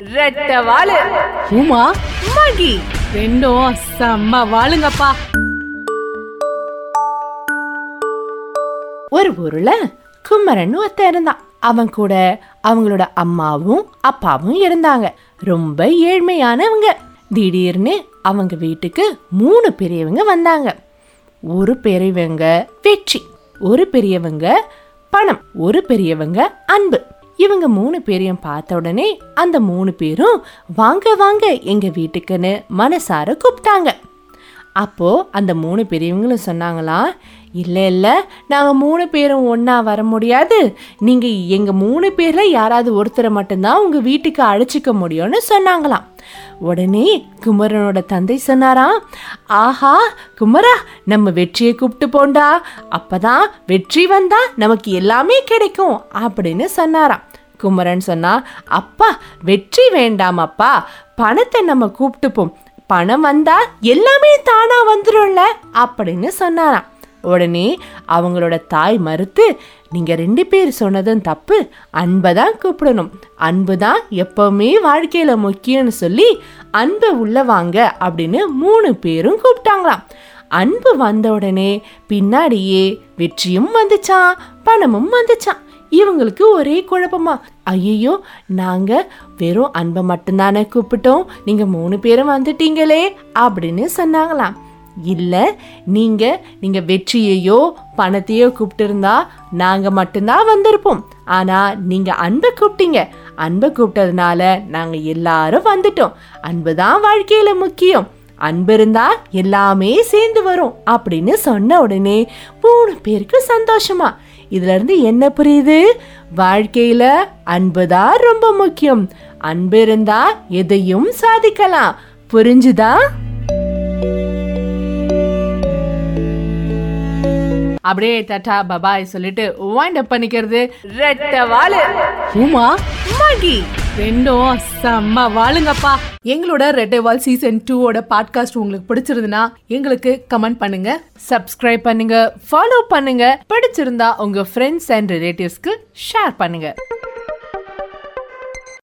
ரெட்ட வாழு உமா? மகி. ரெண்டும் செம்ம வாளுங்கப்பா. ஒரு ஊர்ல குமரன் ஒருத்தன் இருந்தான். அவன் கூட அவங்களோட அம்மாவும் அப்பாவும் இருந்தாங்க. ரொம்ப ஏழ்மையானவங்க. திடீர்னு அவங்க வீட்டுக்கு மூணு பெரியவங்க வந்தாங்க. ஒரு பெரியவங்க வெற்றி ஒரு பெரியவங்க பணம் ஒரு பெரியவங்க அன்பு. இவங்க மூணு பேரையும் பார்த்த உடனே அந்த மூணு பேரும் வாங்க வாங்க எங்க வீட்டுக்குன்னு மனசார கூப்பிட்டாங்க. அப்போது அந்த மூணு பெரியவங்களும் சொன்னாங்களாம் இல்லை இல்லை நாங்கள் மூணு பேரும் ஒன்றா வர முடியாது. நீங்கள் எங்கள் மூணு பேரில் யாராவது ஒருத்தரை மட்டும்தான் உங்கள் வீட்டுக்கு அழைச்சிக்க முடியும்னு சொன்னாங்களாம். உடனே குமரனோட தந்தை சொன்னாராம் ஆஹா குமரா நம்ம வெற்றியை கூப்பிட்டு போண்டா. அப்பதான் வெற்றி வந்தா நமக்கு எல்லாமே கிடைக்கும் அப்படின்னு சொன்னாராம். குமரன் சொன்னா அப்பா வெற்றி வேண்டாம் அப்பா. பணத்தை நம்ம கூப்பிட்டுப்போம். பணம் வந்தா எல்லாமே தானா வந்துரும்ல? அப்படின்னு சொன்னாராம். உடனே அவங்களோட தாய் மறுத்து நீங்க ரெண்டு பேர் சொன்னதும் தப்பு. அன்பை தான் கூப்பிடணும். அன்பு தான் எப்பவுமே வாழ்க்கையில முக்கியம்னு சொல்லி அன்பை உள்ள வாங்க அப்படின்னு மூணு பேரும் கூப்பிட்டாங்களாம். அன்பு வந்த உடனே பின்னாடியே வெற்றியும் வந்துச்சான் பணமும் வந்துச்சான் இவங்களுக்கு ஒரே குழப்பமா? ஐயோ நாங்க வெறும் அன்பை மட்டும்தானே கூப்பிட்டோம். நீங்க மூணு பேரும் வந்துட்டீங்களே அப்படின்னு சொன்னாங்களாம். இல்ல நீங்க நீங்க வெற்றியையோ பணத்தையோ கூப்பிட்டு இருந்தா நாங்க மட்டும்தான் வந்திருப்போம். ஆனா நீங்க அன்பை கூப்பிட்டீங்க. அன்பை கூப்பிட்டதுனால நாங்க எல்லாரும் வந்துட்டோம். அன்பு தான் வாழ்க்கையில முக்கியம். அன்பு இருந்தா எல்லாமே சேர்ந்து வரும் அப்படின்னு சொன்ன உடனே மூணு பேருக்கு சந்தோஷமா. இதுல இருந்து என்ன புரியுது? வாழ்க்கையில அன்பு தான் ரொம்ப முக்கியம். அன்பு இருந்தா எதையும் சாதிக்கலாம். புரிஞ்சுதா? அப்படியே டாட்டா பபாய் சொல்லிட்டு வைண்ட் அப் பண்ணிக்கிறது ரெட்ட வாழு உமா? மகி ரெண்டும் செம்ம வாழுங்கப்பா எங்களோட ரெட்டைவால் சீசன் டூவோட பாட்காஸ்ட் உங்களுக்கு பிடிச்சிருந்துன்னா எங்களுக்கு கமெண்ட் பண்ணுங்க சப்ஸ்கிரைப் பண்ணுங்க ஃபாலோ பண்ணுங்க. பிடிச்சிருந்தா உங்க ஃப்ரெண்ட்ஸ் அண்ட் ரிலேட்டிவ்ஸ்க்கு ஷேர் பண்ணுங்க.